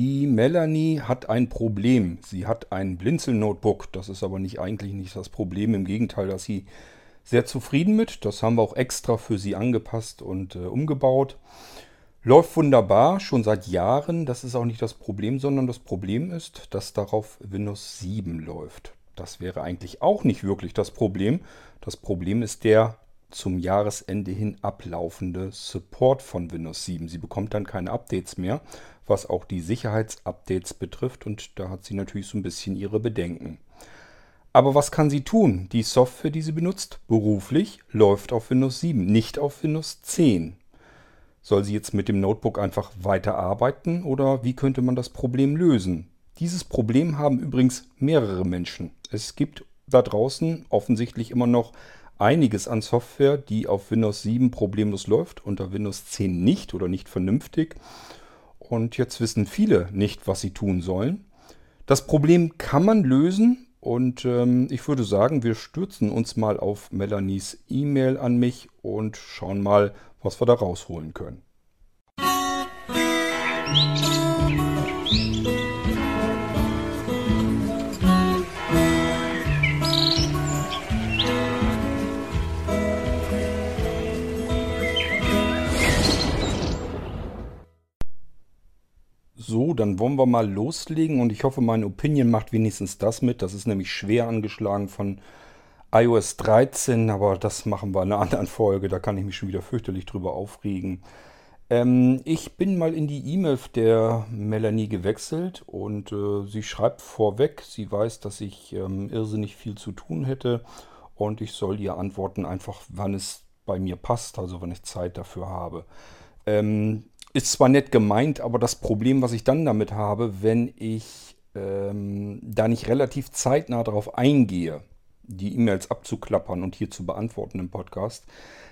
Die Melanie hat ein Problem. Sie hat ein Blinzeln-Notebook. Das ist aber nicht eigentlich nicht das Problem. Im Gegenteil, dass sie sehr zufrieden mit. Das haben wir auch extra für sie angepasst und äh, umgebaut. Läuft wunderbar, schon seit Jahren. Das ist auch nicht das Problem, sondern das Problem ist, dass darauf Windows 7 läuft. Das wäre eigentlich auch nicht wirklich das Problem. Das Problem ist der zum Jahresende hin ablaufende Support von Windows 7. Sie bekommt dann keine Updates mehr, was auch die Sicherheitsupdates betrifft und da hat sie natürlich so ein bisschen ihre Bedenken. Aber was kann sie tun? Die Software, die sie benutzt, beruflich, läuft auf Windows 7, nicht auf Windows 10. Soll sie jetzt mit dem Notebook einfach weiterarbeiten oder wie könnte man das Problem lösen? Dieses Problem haben übrigens mehrere Menschen. Es gibt da draußen offensichtlich immer noch einiges an Software, die auf Windows 7 problemlos läuft, unter Windows 10 nicht oder nicht vernünftig. Und jetzt wissen viele nicht, was sie tun sollen. Das Problem kann man lösen und ähm, ich würde sagen, wir stürzen uns mal auf Melanies E-Mail an mich und schauen mal, was wir da rausholen können. Dann wollen wir mal loslegen und ich hoffe, meine Opinion macht wenigstens das mit. Das ist nämlich schwer angeschlagen von iOS 13, aber das machen wir in einer anderen Folge. Da kann ich mich schon wieder fürchterlich drüber aufregen. Ähm, ich bin mal in die E-Mail der Melanie gewechselt und äh, sie schreibt vorweg, sie weiß, dass ich ähm, irrsinnig viel zu tun hätte und ich soll ihr antworten einfach, wann es bei mir passt, also wenn ich Zeit dafür habe. Ähm, ist zwar nett gemeint, aber das Problem, was ich dann damit habe, wenn ich ähm, da nicht relativ zeitnah darauf eingehe, die E-Mails abzuklappern und hier zu beantworten im Podcast,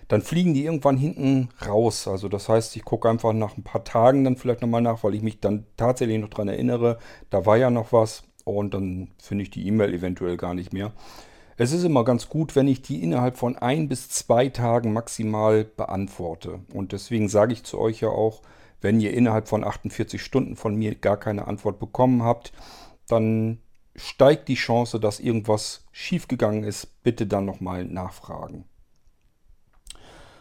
dann fliegen die irgendwann hinten raus. Also das heißt, ich gucke einfach nach ein paar Tagen dann vielleicht nochmal nach, weil ich mich dann tatsächlich noch daran erinnere, da war ja noch was und dann finde ich die E-Mail eventuell gar nicht mehr. Es ist immer ganz gut, wenn ich die innerhalb von ein bis zwei Tagen maximal beantworte. Und deswegen sage ich zu euch ja auch, wenn ihr innerhalb von 48 Stunden von mir gar keine Antwort bekommen habt, dann steigt die Chance, dass irgendwas schiefgegangen ist. Bitte dann nochmal nachfragen.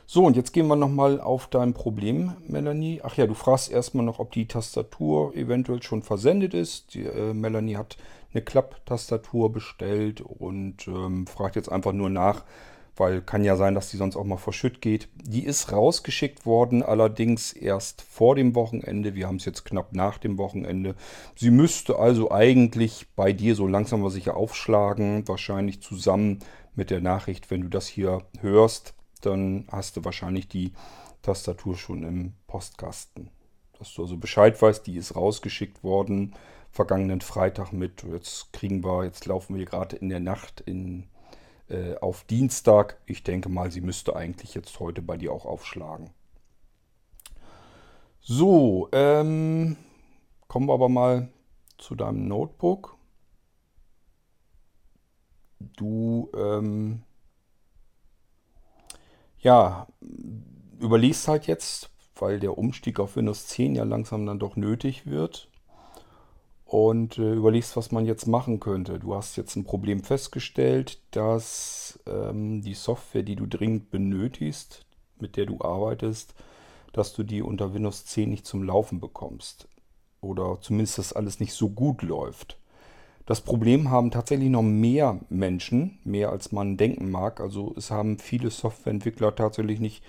So, und jetzt gehen wir nochmal auf dein Problem, Melanie. Ach ja, du fragst erstmal noch, ob die Tastatur eventuell schon versendet ist. Die, äh, Melanie hat eine Klapptastatur bestellt und ähm, fragt jetzt einfach nur nach, weil kann ja sein, dass die sonst auch mal verschütt geht. Die ist rausgeschickt worden, allerdings erst vor dem Wochenende. Wir haben es jetzt knapp nach dem Wochenende. Sie müsste also eigentlich bei dir so langsam mal sicher aufschlagen, wahrscheinlich zusammen mit der Nachricht, wenn du das hier hörst, dann hast du wahrscheinlich die Tastatur schon im Postkasten. Dass du also Bescheid weißt, die ist rausgeschickt worden vergangenen Freitag mit. Jetzt kriegen wir, jetzt laufen wir gerade in der Nacht in, äh, auf Dienstag. Ich denke mal, sie müsste eigentlich jetzt heute bei dir auch aufschlagen. So, ähm, kommen wir aber mal zu deinem Notebook. Du, ähm, ja, überlegst halt jetzt, weil der Umstieg auf Windows 10 ja langsam dann doch nötig wird und äh, überlegst, was man jetzt machen könnte. Du hast jetzt ein Problem festgestellt, dass ähm, die Software, die du dringend benötigst, mit der du arbeitest, dass du die unter Windows 10 nicht zum Laufen bekommst. Oder zumindest, dass alles nicht so gut läuft. Das Problem haben tatsächlich noch mehr Menschen, mehr als man denken mag. Also es haben viele Softwareentwickler tatsächlich nicht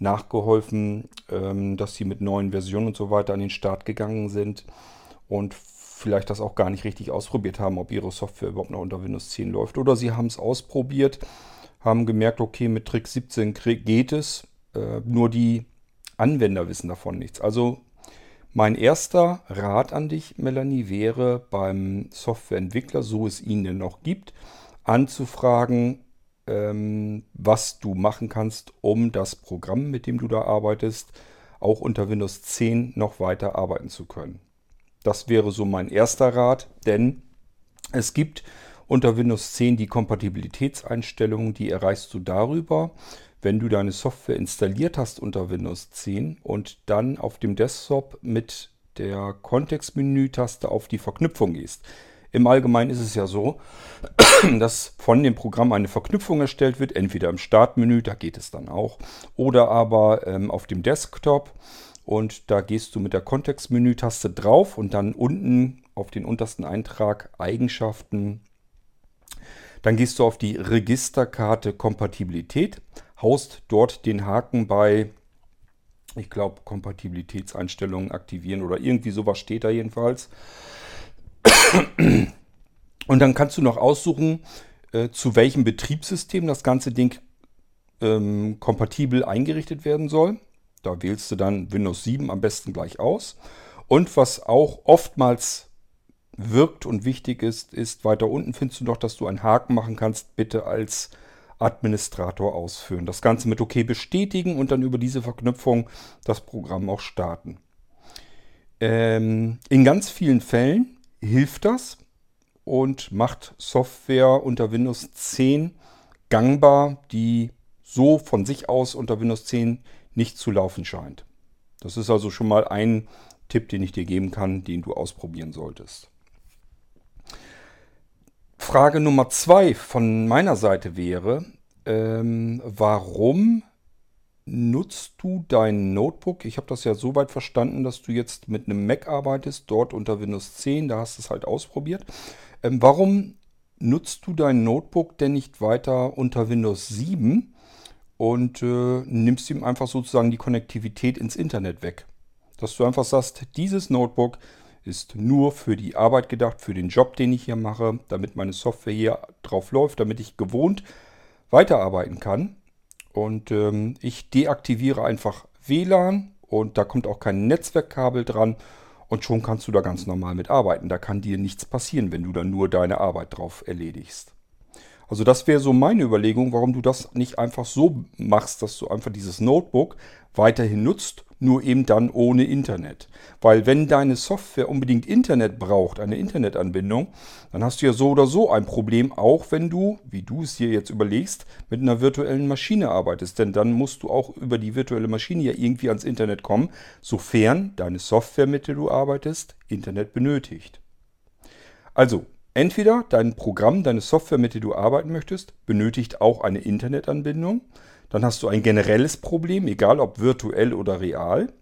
nachgeholfen, ähm, dass sie mit neuen Versionen und so weiter an den Start gegangen sind. Und vielleicht das auch gar nicht richtig ausprobiert haben, ob ihre Software überhaupt noch unter Windows 10 läuft. Oder sie haben es ausprobiert, haben gemerkt, okay, mit Trick 17 geht es, äh, nur die Anwender wissen davon nichts. Also mein erster Rat an dich, Melanie, wäre beim Softwareentwickler, so es ihn denn noch gibt, anzufragen, ähm, was du machen kannst, um das Programm, mit dem du da arbeitest, auch unter Windows 10 noch weiter arbeiten zu können. Das wäre so mein erster Rat, denn es gibt unter Windows 10 die Kompatibilitätseinstellungen, die erreichst du darüber, wenn du deine Software installiert hast unter Windows 10 und dann auf dem Desktop mit der Kontextmenü-Taste auf die Verknüpfung gehst. Im Allgemeinen ist es ja so, dass von dem Programm eine Verknüpfung erstellt wird, entweder im Startmenü, da geht es dann auch, oder aber ähm, auf dem Desktop. Und da gehst du mit der Kontextmenü-Taste drauf und dann unten auf den untersten Eintrag Eigenschaften. Dann gehst du auf die Registerkarte Kompatibilität, haust dort den Haken bei, ich glaube, Kompatibilitätseinstellungen aktivieren oder irgendwie sowas steht da jedenfalls. Und dann kannst du noch aussuchen, äh, zu welchem Betriebssystem das ganze Ding ähm, kompatibel eingerichtet werden soll. Da wählst du dann Windows 7 am besten gleich aus. Und was auch oftmals wirkt und wichtig ist, ist weiter unten findest du noch, dass du einen Haken machen kannst, bitte als Administrator ausführen. Das Ganze mit OK bestätigen und dann über diese Verknüpfung das Programm auch starten. Ähm, in ganz vielen Fällen hilft das und macht Software unter Windows 10 gangbar, die so von sich aus unter Windows 10 nicht zu laufen scheint. Das ist also schon mal ein Tipp, den ich dir geben kann, den du ausprobieren solltest. Frage Nummer zwei von meiner Seite wäre, ähm, warum nutzt du dein Notebook? Ich habe das ja so weit verstanden, dass du jetzt mit einem Mac arbeitest, dort unter Windows 10, da hast du es halt ausprobiert. Ähm, warum nutzt du dein Notebook denn nicht weiter unter Windows 7? und äh, nimmst ihm einfach sozusagen die Konnektivität ins Internet weg. Dass du einfach sagst, dieses Notebook ist nur für die Arbeit gedacht, für den Job, den ich hier mache, damit meine Software hier drauf läuft, damit ich gewohnt weiterarbeiten kann. Und ähm, ich deaktiviere einfach WLAN und da kommt auch kein Netzwerkkabel dran und schon kannst du da ganz normal mit arbeiten. Da kann dir nichts passieren, wenn du dann nur deine Arbeit drauf erledigst. Also das wäre so meine Überlegung, warum du das nicht einfach so machst, dass du einfach dieses Notebook weiterhin nutzt, nur eben dann ohne Internet. Weil wenn deine Software unbedingt Internet braucht, eine Internetanbindung, dann hast du ja so oder so ein Problem, auch wenn du, wie du es hier jetzt überlegst, mit einer virtuellen Maschine arbeitest. Denn dann musst du auch über die virtuelle Maschine ja irgendwie ans Internet kommen, sofern deine Software, mit der du arbeitest, Internet benötigt. Also, Entweder dein Programm, deine Software, mit der du arbeiten möchtest, benötigt auch eine Internetanbindung. Dann hast du ein generelles Problem, egal ob virtuell oder real.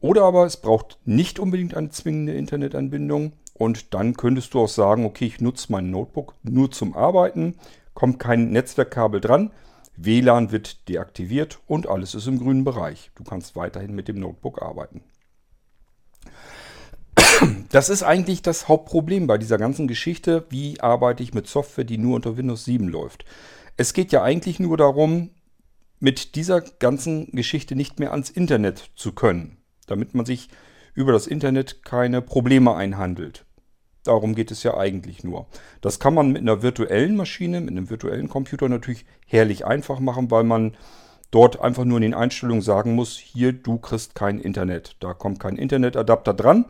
Oder aber es braucht nicht unbedingt eine zwingende Internetanbindung. Und dann könntest du auch sagen, okay, ich nutze mein Notebook nur zum Arbeiten, kommt kein Netzwerkkabel dran, WLAN wird deaktiviert und alles ist im grünen Bereich. Du kannst weiterhin mit dem Notebook arbeiten. Das ist eigentlich das Hauptproblem bei dieser ganzen Geschichte. Wie arbeite ich mit Software, die nur unter Windows 7 läuft? Es geht ja eigentlich nur darum, mit dieser ganzen Geschichte nicht mehr ans Internet zu können, damit man sich über das Internet keine Probleme einhandelt. Darum geht es ja eigentlich nur. Das kann man mit einer virtuellen Maschine, mit einem virtuellen Computer natürlich herrlich einfach machen, weil man dort einfach nur in den Einstellungen sagen muss, hier, du kriegst kein Internet. Da kommt kein Internetadapter dran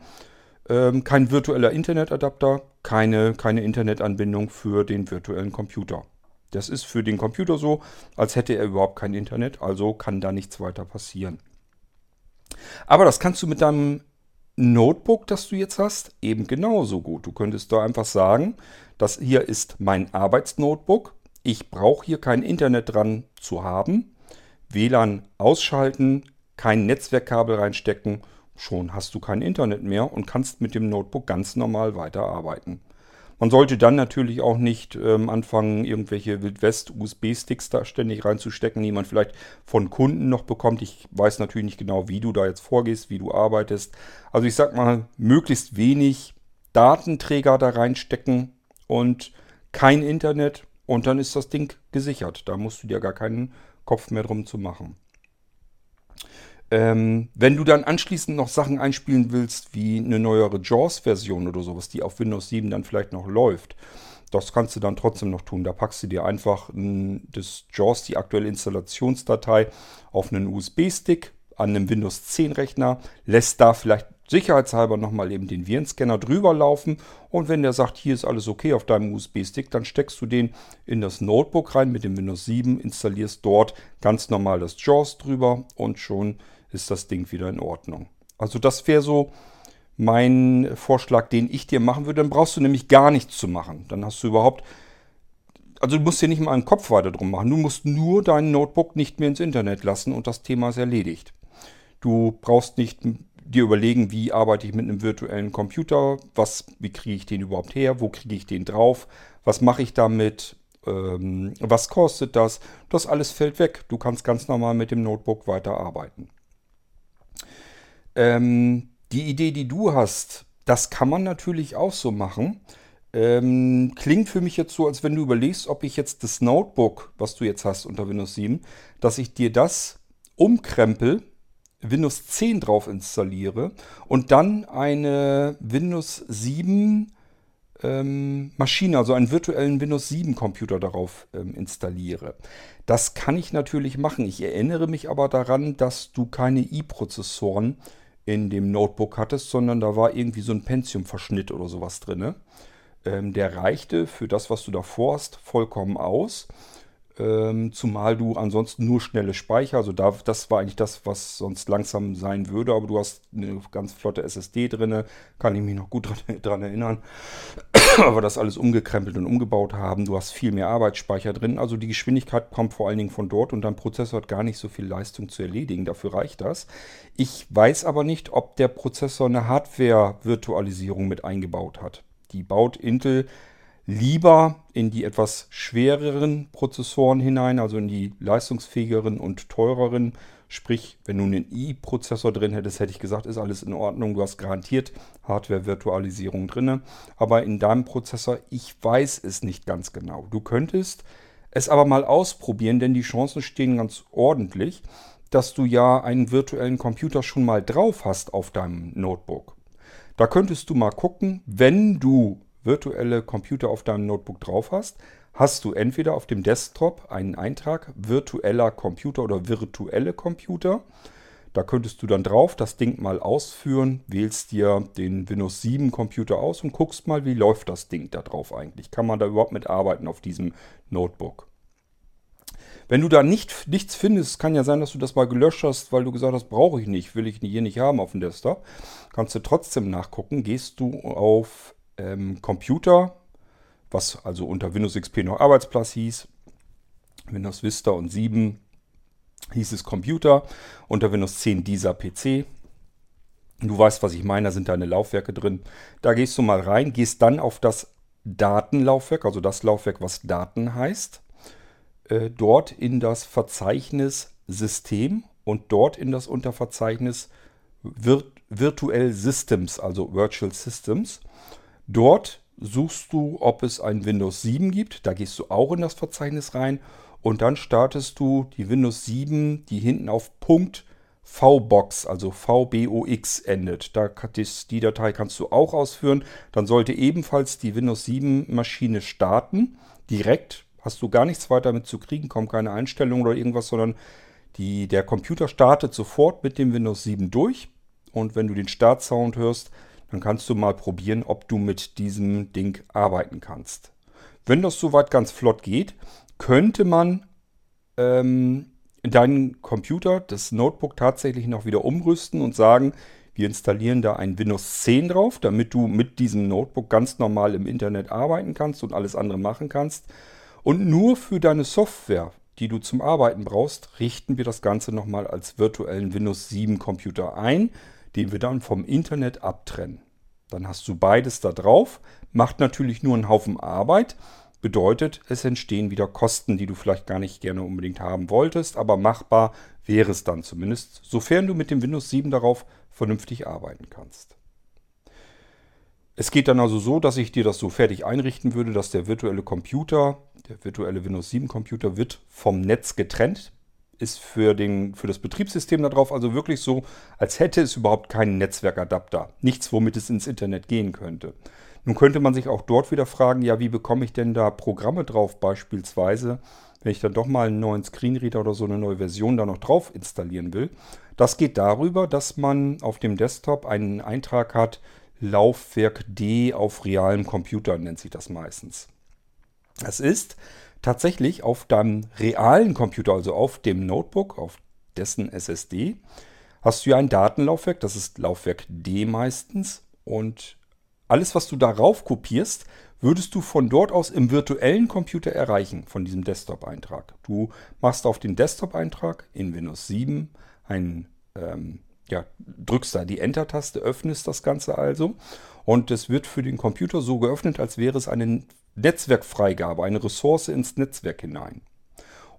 ähm, kein virtueller Internetadapter, keine, keine Internetanbindung für den virtuellen Computer. Das ist für den Computer so, als hätte er überhaupt kein Internet, also kann da nichts weiter passieren. Aber das kannst du mit deinem Notebook, das du jetzt hast, eben genauso gut. Du könntest da einfach sagen, das hier ist mein Arbeitsnotebook. Ich brauche hier kein Internet dran zu haben. WLAN ausschalten, kein Netzwerkkabel reinstecken Schon hast du kein Internet mehr und kannst mit dem Notebook ganz normal weiterarbeiten. Man sollte dann natürlich auch nicht ähm, anfangen, irgendwelche Wildwest-USB-Sticks da ständig reinzustecken, die man vielleicht von Kunden noch bekommt. Ich weiß natürlich nicht genau, wie du da jetzt vorgehst, wie du arbeitest. Also ich sag mal, möglichst wenig Datenträger da reinstecken und kein Internet und dann ist das Ding gesichert. Da musst du dir gar keinen Kopf mehr drum zu machen. Ähm, wenn du dann anschließend noch Sachen einspielen willst, wie eine neuere JAWS-Version oder sowas, die auf Windows 7 dann vielleicht noch läuft, das kannst du dann trotzdem noch tun. Da packst du dir einfach das JAWS, die aktuelle Installationsdatei, auf einen USB-Stick an einem Windows 10 Rechner, lässt da vielleicht sicherheitshalber nochmal eben den Virenscanner drüber laufen und wenn der sagt, hier ist alles okay auf deinem USB-Stick, dann steckst du den in das Notebook rein mit dem Windows 7, installierst dort ganz normal das JAWS drüber und schon ist das Ding wieder in Ordnung. Also das wäre so mein Vorschlag, den ich dir machen würde. Dann brauchst du nämlich gar nichts zu machen. Dann hast du überhaupt, also du musst dir nicht mal einen Kopf weiter drum machen. Du musst nur dein Notebook nicht mehr ins Internet lassen und das Thema ist erledigt. Du brauchst nicht dir überlegen, wie arbeite ich mit einem virtuellen Computer, was, wie kriege ich den überhaupt her, wo kriege ich den drauf, was mache ich damit, ähm, was kostet das. Das alles fällt weg. Du kannst ganz normal mit dem Notebook weiterarbeiten. Ähm, die Idee, die du hast, das kann man natürlich auch so machen. Ähm, klingt für mich jetzt so, als wenn du überlegst, ob ich jetzt das Notebook, was du jetzt hast unter Windows 7, dass ich dir das umkrempel, Windows 10 drauf installiere und dann eine Windows 7 ähm, Maschine, also einen virtuellen Windows 7 Computer darauf ähm, installiere. Das kann ich natürlich machen. Ich erinnere mich aber daran, dass du keine i-Prozessoren in dem Notebook hattest, sondern da war irgendwie so ein Pentium-Verschnitt oder sowas drin. Ähm, der reichte für das, was du davor hast, vollkommen aus. Ähm, zumal du ansonsten nur schnelle Speicher, also da, das war eigentlich das, was sonst langsam sein würde, aber du hast eine ganz flotte SSD drin, kann ich mich noch gut dran, erinnern, aber das alles umgekrempelt und umgebaut haben. Du hast viel mehr Arbeitsspeicher drin, also die Geschwindigkeit kommt vor allen Dingen von dort und dein Prozessor hat gar nicht so viel Leistung zu erledigen, dafür reicht das. Ich weiß aber nicht, ob der Prozessor eine Hardware-Virtualisierung mit eingebaut hat. Die baut Intel lieber in die etwas schwereren Prozessoren hinein, also in die leistungsfähigeren und teureren. Sprich, wenn du einen i-Prozessor drin hättest, hätte ich gesagt, ist alles in Ordnung. Du hast garantiert Hardware-Virtualisierung drin. Aber in deinem Prozessor, ich weiß es nicht ganz genau. Du könntest es aber mal ausprobieren, denn die Chancen stehen ganz ordentlich, dass du ja einen virtuellen Computer schon mal drauf hast auf deinem Notebook. Da könntest du mal gucken, wenn du virtuelle Computer auf deinem Notebook drauf hast, hast du entweder auf dem Desktop einen Eintrag virtueller Computer oder virtuelle Computer. Da könntest du dann drauf das Ding mal ausführen, wählst dir den Windows 7 Computer aus und guckst mal, wie läuft das Ding da drauf eigentlich. Kann man da überhaupt mit arbeiten auf diesem Notebook? Wenn du da nicht, nichts findest, kann ja sein, dass du das mal gelöscht hast, weil du gesagt hast, brauche ich nicht, will ich hier nicht haben auf dem Desktop. Kannst du trotzdem nachgucken. Gehst du auf ähm, Computer, was also unter Windows XP noch Arbeitsplatz hieß. Windows Vista und 7 hieß es Computer. Unter Windows 10 dieser PC. Du weißt, was ich meine, da sind deine Laufwerke drin. Da gehst du mal rein, gehst dann auf das Datenlaufwerk, also das Laufwerk, was Daten heißt. Äh, dort in das Verzeichnis System und dort in das Unterverzeichnis Virt Virtual Systems, also Virtual Systems. Dort suchst du, ob es ein Windows 7 gibt. Da gehst du auch in das Verzeichnis rein und dann startest du die Windows 7, die hinten auf Punkt VBox, also VBOX endet. Da die Datei kannst du auch ausführen. Dann sollte ebenfalls die Windows 7 Maschine starten. Direkt hast du gar nichts weiter mit zu kriegen, kommt keine Einstellung oder irgendwas, sondern die, der Computer startet sofort mit dem Windows 7 durch. Und wenn du den Startsound hörst, dann kannst du mal probieren, ob du mit diesem Ding arbeiten kannst. Wenn das soweit ganz flott geht, könnte man ähm, deinen Computer, das Notebook tatsächlich noch wieder umrüsten und sagen, wir installieren da ein Windows 10 drauf, damit du mit diesem Notebook ganz normal im Internet arbeiten kannst und alles andere machen kannst. Und nur für deine Software, die du zum Arbeiten brauchst, richten wir das Ganze nochmal als virtuellen Windows 7 Computer ein, den wir dann vom Internet abtrennen. Dann hast du beides da drauf, macht natürlich nur einen Haufen Arbeit, bedeutet, es entstehen wieder Kosten, die du vielleicht gar nicht gerne unbedingt haben wolltest, aber machbar wäre es dann zumindest, sofern du mit dem Windows 7 darauf vernünftig arbeiten kannst. Es geht dann also so, dass ich dir das so fertig einrichten würde, dass der virtuelle Computer, der virtuelle Windows 7 Computer wird vom Netz getrennt ist für, den, für das Betriebssystem darauf also wirklich so, als hätte es überhaupt keinen Netzwerkadapter. Nichts, womit es ins Internet gehen könnte. Nun könnte man sich auch dort wieder fragen, ja, wie bekomme ich denn da Programme drauf beispielsweise, wenn ich dann doch mal einen neuen Screenreader oder so eine neue Version da noch drauf installieren will. Das geht darüber, dass man auf dem Desktop einen Eintrag hat, Laufwerk D auf realem Computer nennt sich das meistens. Es ist tatsächlich auf deinem realen Computer, also auf dem Notebook, auf dessen SSD, hast du ja ein Datenlaufwerk, das ist Laufwerk D meistens. Und alles, was du darauf kopierst, würdest du von dort aus im virtuellen Computer erreichen, von diesem Desktop-Eintrag. Du machst auf den Desktop-Eintrag in Windows 7 einen, ähm, ja, drückst da die Enter-Taste, öffnest das Ganze also und es wird für den Computer so geöffnet, als wäre es eine Netzwerkfreigabe, eine Ressource ins Netzwerk hinein.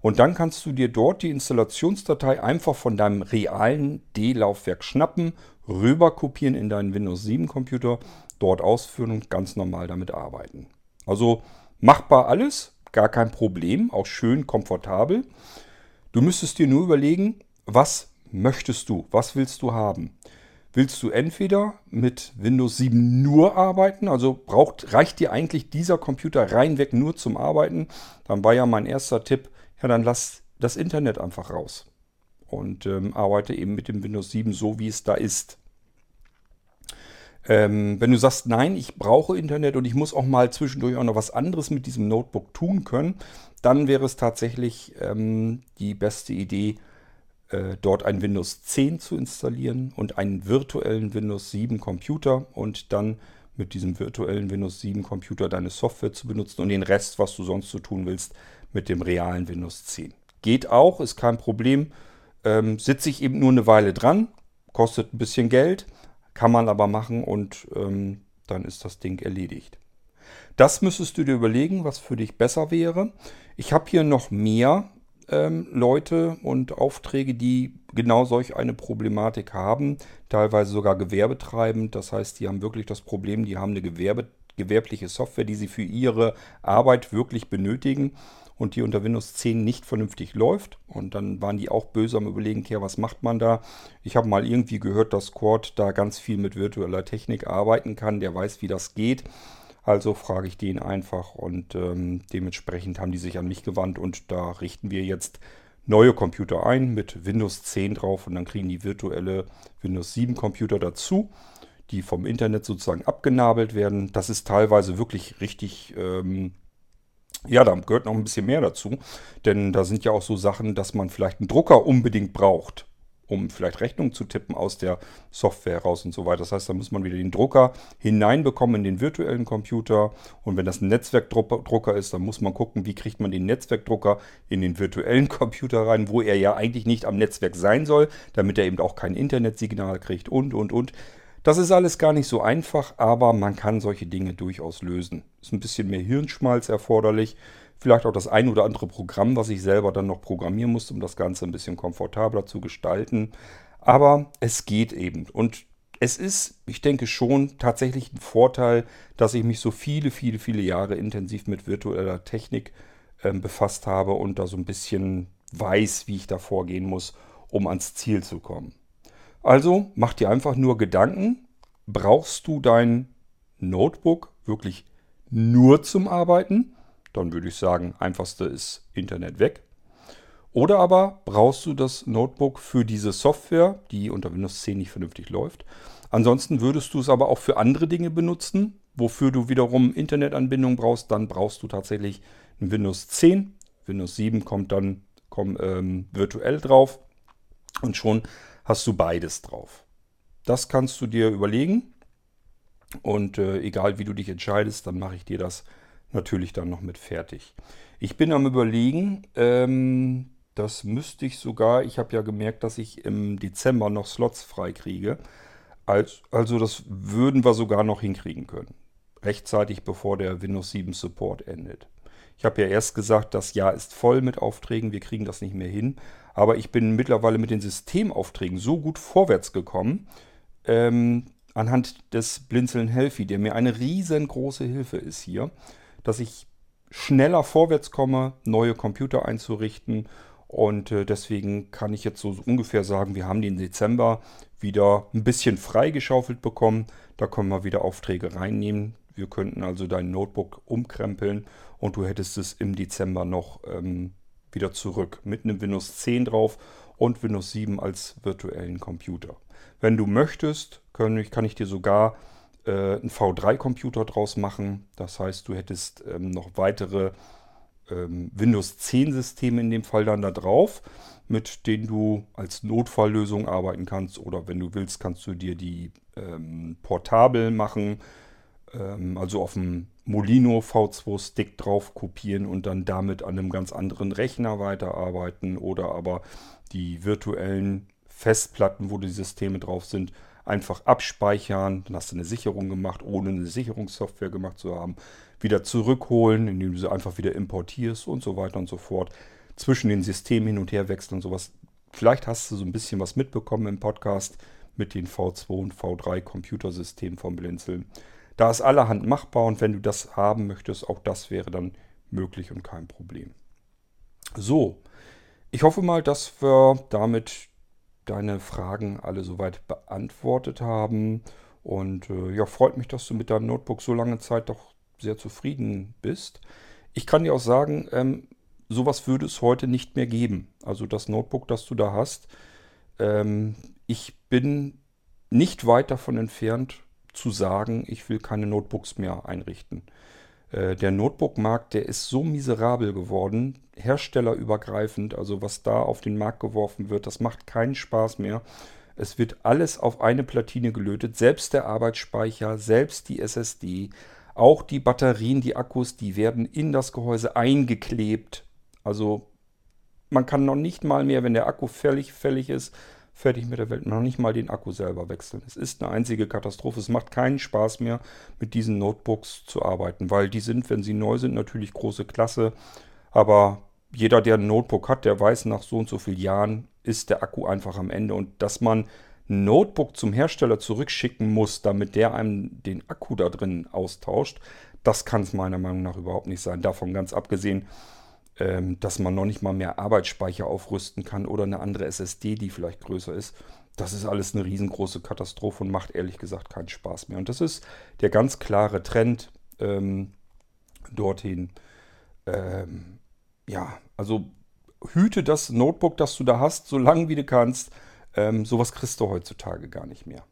Und dann kannst du dir dort die Installationsdatei einfach von deinem realen D-Laufwerk schnappen, rüber kopieren in deinen Windows 7 Computer, dort ausführen und ganz normal damit arbeiten. Also machbar alles, gar kein Problem, auch schön komfortabel. Du müsstest dir nur überlegen, was möchtest du, was willst du haben. Willst du entweder mit Windows 7 nur arbeiten, also braucht, reicht dir eigentlich dieser Computer reinweg nur zum Arbeiten, dann war ja mein erster Tipp, ja dann lass das Internet einfach raus und ähm, arbeite eben mit dem Windows 7 so, wie es da ist. Ähm, wenn du sagst, nein, ich brauche Internet und ich muss auch mal zwischendurch auch noch was anderes mit diesem Notebook tun können, dann wäre es tatsächlich ähm, die beste Idee, äh, dort ein Windows 10 zu installieren und einen virtuellen Windows 7 Computer und dann mit diesem virtuellen Windows 7 Computer deine Software zu benutzen und den Rest, was du sonst so tun willst, mit dem realen Windows 10. Geht auch, ist kein Problem. Ähm, Sitze ich eben nur eine Weile dran, kostet ein bisschen Geld, kann man aber machen und ähm, dann ist das Ding erledigt. Das müsstest du dir überlegen, was für dich besser wäre. Ich habe hier noch mehr ähm, Leute und Aufträge, die genau solch eine Problematik haben, teilweise sogar gewerbetreibend. Das heißt, die haben wirklich das Problem, die haben eine Gewerbe, gewerbliche Software, die sie für ihre Arbeit wirklich benötigen und die unter Windows 10 nicht vernünftig läuft. Und dann waren die auch böse am Überlegen, ja, was macht man da? Ich habe mal irgendwie gehört, dass Quad da ganz viel mit virtueller Technik arbeiten kann. Der weiß, wie das geht. Also frage ich den einfach und ähm, dementsprechend haben die sich an mich gewandt und da richten wir jetzt neue Computer ein mit Windows 10 drauf und dann kriegen die virtuelle Windows 7 Computer dazu, die vom Internet sozusagen abgenabelt werden. Das ist teilweise wirklich richtig, ähm, ja, da gehört noch ein bisschen mehr dazu, denn da sind ja auch so Sachen, dass man vielleicht einen Drucker unbedingt braucht um vielleicht Rechnungen zu tippen aus der Software raus und so weiter. Das heißt, da muss man wieder den Drucker hineinbekommen in den virtuellen Computer. Und wenn das ein Netzwerkdrucker ist, dann muss man gucken, wie kriegt man den Netzwerkdrucker in den virtuellen Computer rein, wo er ja eigentlich nicht am Netzwerk sein soll, damit er eben auch kein Internetsignal kriegt und, und, und. Das ist alles gar nicht so einfach, aber man kann solche Dinge durchaus lösen. Ist ein bisschen mehr Hirnschmalz erforderlich. Vielleicht auch das ein oder andere Programm, was ich selber dann noch programmieren musste, um das Ganze ein bisschen komfortabler zu gestalten. Aber es geht eben. Und es ist, ich denke schon, tatsächlich ein Vorteil, dass ich mich so viele, viele, viele Jahre intensiv mit virtueller Technik äh, befasst habe und da so ein bisschen weiß, wie ich da vorgehen muss, um ans Ziel zu kommen. Also mach dir einfach nur Gedanken, brauchst du dein Notebook wirklich nur zum Arbeiten? Dann würde ich sagen, einfachste ist Internet weg. Oder aber brauchst du das Notebook für diese Software, die unter Windows 10 nicht vernünftig läuft. Ansonsten würdest du es aber auch für andere Dinge benutzen, wofür du wiederum Internetanbindung brauchst. Dann brauchst du tatsächlich ein Windows 10. Windows 7 kommt dann kommt, ähm, virtuell drauf und schon hast du beides drauf. Das kannst du dir überlegen und äh, egal wie du dich entscheidest, dann mache ich dir das natürlich dann noch mit fertig. Ich bin am Überlegen, ähm, das müsste ich sogar, ich habe ja gemerkt, dass ich im Dezember noch Slots freikriege. Also das würden wir sogar noch hinkriegen können. Rechtzeitig bevor der Windows 7 Support endet. Ich habe ja erst gesagt, das Jahr ist voll mit Aufträgen, wir kriegen das nicht mehr hin. Aber ich bin mittlerweile mit den Systemaufträgen so gut vorwärts gekommen, ähm, anhand des Blinzeln Healthy, der mir eine riesengroße Hilfe ist hier, dass ich schneller vorwärts komme, neue Computer einzurichten. Und äh, deswegen kann ich jetzt so ungefähr sagen, wir haben den Dezember wieder ein bisschen freigeschaufelt bekommen. Da können wir wieder Aufträge reinnehmen. Wir könnten also dein Notebook umkrempeln und du hättest es im Dezember noch ähm, wieder zurück mit einem Windows 10 drauf und Windows 7 als virtuellen Computer. Wenn du möchtest, kann ich, kann ich dir sogar äh, einen V3-Computer draus machen. Das heißt, du hättest ähm, noch weitere ähm, Windows 10 Systeme in dem Fall dann da drauf, mit denen du als Notfalllösung arbeiten kannst. Oder wenn du willst, kannst du dir die ähm, portabel machen, ähm, also auf dem Molino V2 Stick drauf kopieren und dann damit an einem ganz anderen Rechner weiterarbeiten oder aber die virtuellen Festplatten, wo die Systeme drauf sind, einfach abspeichern. Dann hast du eine Sicherung gemacht, ohne eine Sicherungssoftware gemacht zu haben. Wieder zurückholen, indem du sie einfach wieder importierst und so weiter und so fort. Zwischen den Systemen hin und her wechseln und sowas. Vielleicht hast du so ein bisschen was mitbekommen im Podcast mit den V2 und V3 Computersystemen vom Blinzeln. Da ist allerhand machbar und wenn du das haben möchtest, auch das wäre dann möglich und kein Problem. So, ich hoffe mal, dass wir damit deine Fragen alle soweit beantwortet haben. Und äh, ja, freut mich, dass du mit deinem Notebook so lange Zeit doch sehr zufrieden bist. Ich kann dir auch sagen, ähm, sowas würde es heute nicht mehr geben. Also das Notebook, das du da hast. Ähm, ich bin nicht weit davon entfernt zu sagen, ich will keine Notebooks mehr einrichten. Äh, der Notebook-Markt, der ist so miserabel geworden, herstellerübergreifend, also was da auf den Markt geworfen wird, das macht keinen Spaß mehr. Es wird alles auf eine Platine gelötet, selbst der Arbeitsspeicher, selbst die SSD, auch die Batterien, die Akkus, die werden in das Gehäuse eingeklebt. Also man kann noch nicht mal mehr, wenn der Akku völlig fällig ist, fertig mit der Welt, noch nicht mal den Akku selber wechseln. Es ist eine einzige Katastrophe. Es macht keinen Spaß mehr, mit diesen Notebooks zu arbeiten, weil die sind, wenn sie neu sind, natürlich große Klasse. Aber jeder, der ein Notebook hat, der weiß, nach so und so vielen Jahren ist der Akku einfach am Ende. Und dass man ein Notebook zum Hersteller zurückschicken muss, damit der einem den Akku da drin austauscht, das kann es meiner Meinung nach überhaupt nicht sein. Davon ganz abgesehen, ähm, dass man noch nicht mal mehr Arbeitsspeicher aufrüsten kann oder eine andere SSD, die vielleicht größer ist. Das ist alles eine riesengroße Katastrophe und macht ehrlich gesagt keinen Spaß mehr. Und das ist der ganz klare Trend ähm, dorthin. Ähm, ja, also hüte das Notebook, das du da hast, so lange wie du kannst. Ähm, sowas kriegst du heutzutage gar nicht mehr.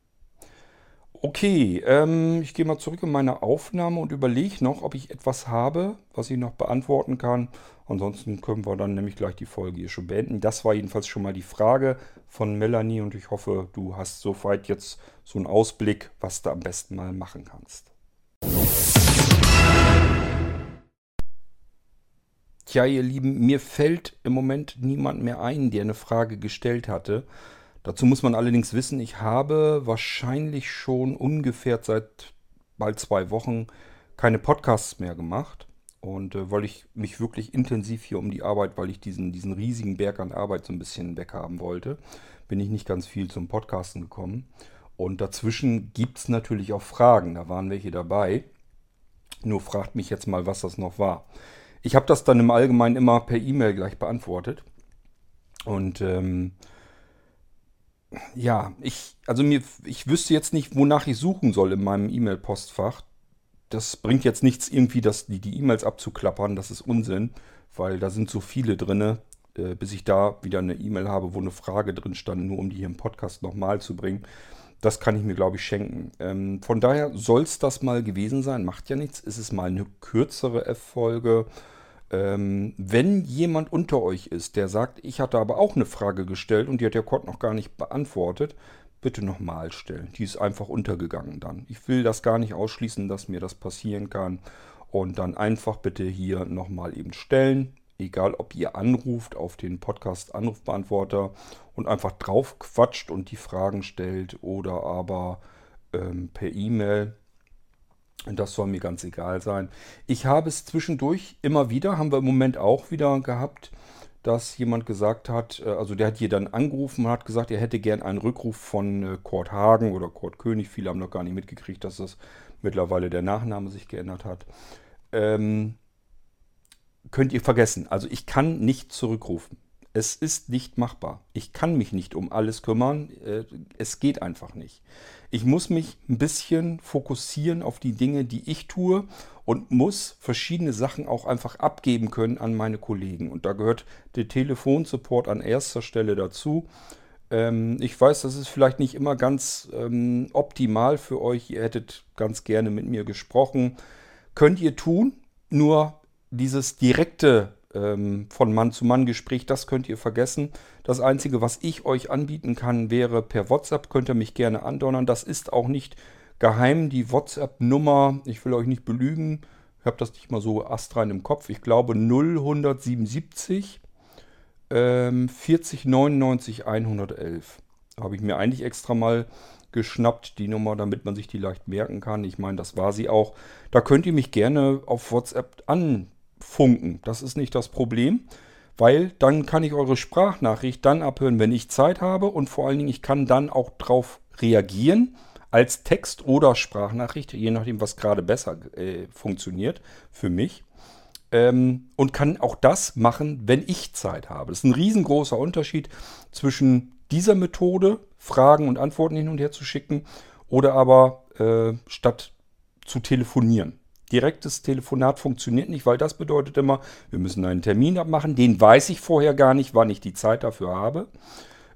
Okay, ähm, ich gehe mal zurück in meine Aufnahme und überlege noch, ob ich etwas habe, was ich noch beantworten kann. Ansonsten können wir dann nämlich gleich die Folge hier schon beenden. Das war jedenfalls schon mal die Frage von Melanie und ich hoffe, du hast soweit jetzt so einen Ausblick, was du am besten mal machen kannst. Tja, ihr Lieben, mir fällt im Moment niemand mehr ein, der eine Frage gestellt hatte. Dazu muss man allerdings wissen, ich habe wahrscheinlich schon ungefähr seit bald zwei Wochen keine Podcasts mehr gemacht. Und äh, weil ich mich wirklich intensiv hier um die Arbeit, weil ich diesen, diesen riesigen Berg an Arbeit so ein bisschen weghaben wollte, bin ich nicht ganz viel zum Podcasten gekommen. Und dazwischen gibt es natürlich auch Fragen. Da waren welche dabei. Nur fragt mich jetzt mal, was das noch war. Ich habe das dann im Allgemeinen immer per E-Mail gleich beantwortet. Und ähm, ja, ich, also mir, ich wüsste jetzt nicht, wonach ich suchen soll in meinem E-Mail-Postfach. Das bringt jetzt nichts, irgendwie das, die E-Mails abzuklappern, das ist Unsinn, weil da sind so viele drin, äh, bis ich da wieder eine E-Mail habe, wo eine Frage drin stand, nur um die hier im Podcast nochmal zu bringen. Das kann ich mir, glaube ich, schenken. Ähm, von daher soll es das mal gewesen sein, macht ja nichts. Ist es mal eine kürzere F-Folge ähm, wenn jemand unter euch ist, der sagt, ich hatte aber auch eine Frage gestellt und die hat der Kurt noch gar nicht beantwortet, bitte nochmal stellen. Die ist einfach untergegangen dann. Ich will das gar nicht ausschließen, dass mir das passieren kann. Und dann einfach bitte hier nochmal eben stellen. Egal, ob ihr anruft auf den Podcast-Anrufbeantworter und einfach drauf quatscht und die Fragen stellt oder aber ähm, per E-Mail das soll mir ganz egal sein. Ich habe es zwischendurch immer wieder, haben wir im Moment auch wieder gehabt, dass jemand gesagt hat, äh, also der hat hier dann angerufen und hat gesagt, er hätte gern einen Rückruf von äh, Kurt Hagen oder Kurt König. Viele haben noch gar nicht mitgekriegt, dass das mittlerweile der Nachname sich geändert hat. Ähm, könnt ihr vergessen. Also ich kann nicht zurückrufen. Es ist nicht machbar. Ich kann mich nicht um alles kümmern. Äh, es geht einfach nicht. Ich muss mich ein bisschen fokussieren auf die Dinge, die ich tue und muss verschiedene Sachen auch einfach abgeben können an meine Kollegen. Und da gehört der Telefonsupport an erster Stelle dazu. Ähm, ich weiß, das ist vielleicht nicht immer ganz ähm, optimal für euch. Ihr hättet ganz gerne mit mir gesprochen. Könnt ihr tun, nur dieses direkte ähm, von Mann-zu-Mann-Gespräch, das könnt ihr vergessen. Das Einzige, was ich euch anbieten kann, wäre per WhatsApp, könnt ihr mich gerne andonnern. Das ist auch nicht geheim, die WhatsApp-Nummer, ich will euch nicht belügen, ich habe das nicht mal so astrein im Kopf, ich glaube 0177 ähm, 40 99 111. Habe ich mir eigentlich extra mal geschnappt, die Nummer, damit man sich die leicht merken kann. Ich meine, das war sie auch. Da könnt ihr mich gerne auf WhatsApp anfunken. Das ist nicht das Problem, weil dann kann ich eure Sprachnachricht dann abhören, wenn ich Zeit habe und vor allen Dingen, ich kann dann auch drauf reagieren als Text oder Sprachnachricht, je nachdem, was gerade besser äh, funktioniert für mich. Ähm, und kann auch das machen, wenn ich Zeit habe. Das ist ein riesengroßer Unterschied zwischen dieser Methode, Fragen und Antworten hin und her zu schicken, oder aber äh, statt zu telefonieren. Direktes Telefonat funktioniert nicht, weil das bedeutet immer, wir müssen einen Termin abmachen. Den weiß ich vorher gar nicht, wann ich die Zeit dafür habe.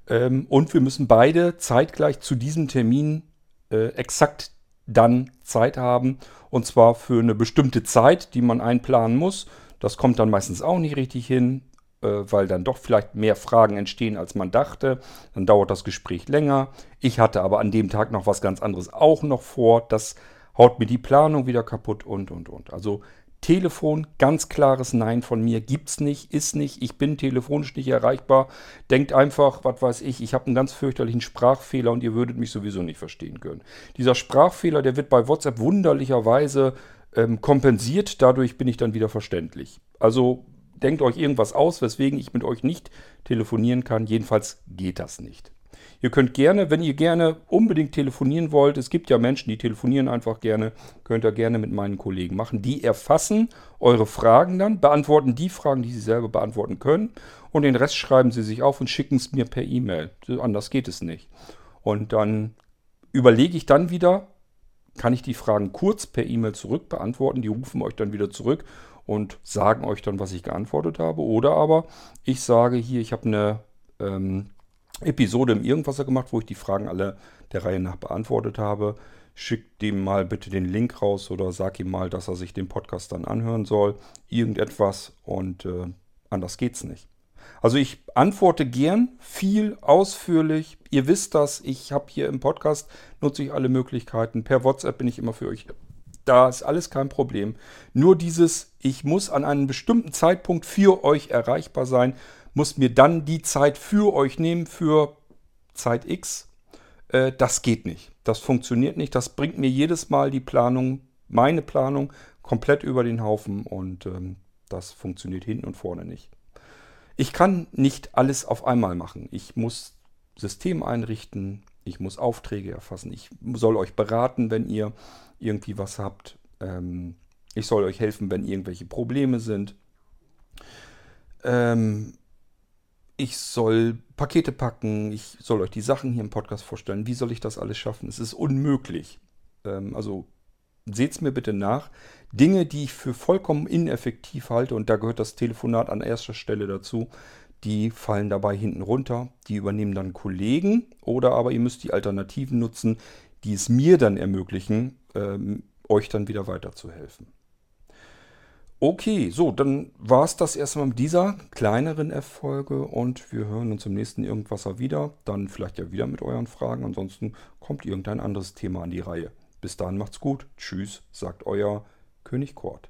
Ähm, und wir müssen beide zeitgleich zu diesem Termin äh, exakt dann Zeit haben. Und zwar für eine bestimmte Zeit, die man einplanen muss. Das kommt dann meistens auch nicht richtig hin, äh, weil dann doch vielleicht mehr Fragen entstehen, als man dachte. Dann dauert das Gespräch länger. Ich hatte aber an dem Tag noch was ganz anderes auch noch vor. Das haut mir die Planung wieder kaputt und, und, und. Also Telefon, ganz klares Nein von mir, gibt's nicht, ist nicht, ich bin telefonisch nicht erreichbar. Denkt einfach, was weiß ich, ich habe einen ganz fürchterlichen Sprachfehler und ihr würdet mich sowieso nicht verstehen können. Dieser Sprachfehler, der wird bei WhatsApp wunderlicherweise ähm, kompensiert, dadurch bin ich dann wieder verständlich. Also denkt euch irgendwas aus, weswegen ich mit euch nicht telefonieren kann. Jedenfalls geht das nicht. Ihr könnt gerne, wenn ihr gerne unbedingt telefonieren wollt, es gibt ja Menschen, die telefonieren einfach gerne, könnt ihr gerne mit meinen Kollegen machen. Die erfassen eure Fragen dann, beantworten die Fragen, die sie selber beantworten können und den Rest schreiben sie sich auf und schicken es mir per E-Mail. Anders geht es nicht. Und dann überlege ich dann wieder, kann ich die Fragen kurz per E-Mail zurück beantworten. Die rufen euch dann wieder zurück und sagen euch dann, was ich geantwortet habe. Oder aber ich sage hier, ich habe eine ähm, Episode im Irgendwasser gemacht, wo ich die Fragen alle der Reihe nach beantwortet habe. Schickt dem mal bitte den Link raus oder sag ihm mal, dass er sich den Podcast dann anhören soll. Irgendetwas und äh, anders geht's nicht. Also ich antworte gern, viel, ausführlich. Ihr wisst das, ich habe hier im Podcast, nutze ich alle Möglichkeiten. Per WhatsApp bin ich immer für euch da, ist alles kein Problem. Nur dieses, ich muss an einem bestimmten Zeitpunkt für euch erreichbar sein muss mir dann die Zeit für euch nehmen, für Zeit X. Äh, das geht nicht. Das funktioniert nicht. Das bringt mir jedes Mal die Planung, meine Planung, komplett über den Haufen und ähm, das funktioniert hinten und vorne nicht. Ich kann nicht alles auf einmal machen. Ich muss System einrichten, ich muss Aufträge erfassen, ich soll euch beraten, wenn ihr irgendwie was habt. Ähm, ich soll euch helfen, wenn irgendwelche Probleme sind. Ähm, ich soll Pakete packen, ich soll euch die Sachen hier im Podcast vorstellen. Wie soll ich das alles schaffen? Es ist unmöglich. Ähm, also seht es mir bitte nach. Dinge, die ich für vollkommen ineffektiv halte, und da gehört das Telefonat an erster Stelle dazu, die fallen dabei hinten runter. Die übernehmen dann Kollegen oder aber ihr müsst die Alternativen nutzen, die es mir dann ermöglichen, ähm, euch dann wieder weiterzuhelfen. Okay, so, dann war es das erstmal mit dieser kleineren F-Folge und wir hören uns im nächsten Irgendwasser wieder. Dann vielleicht ja wieder mit euren Fragen. Ansonsten kommt irgendein anderes Thema an die Reihe. Bis dahin macht's gut. Tschüss, sagt euer König Kort.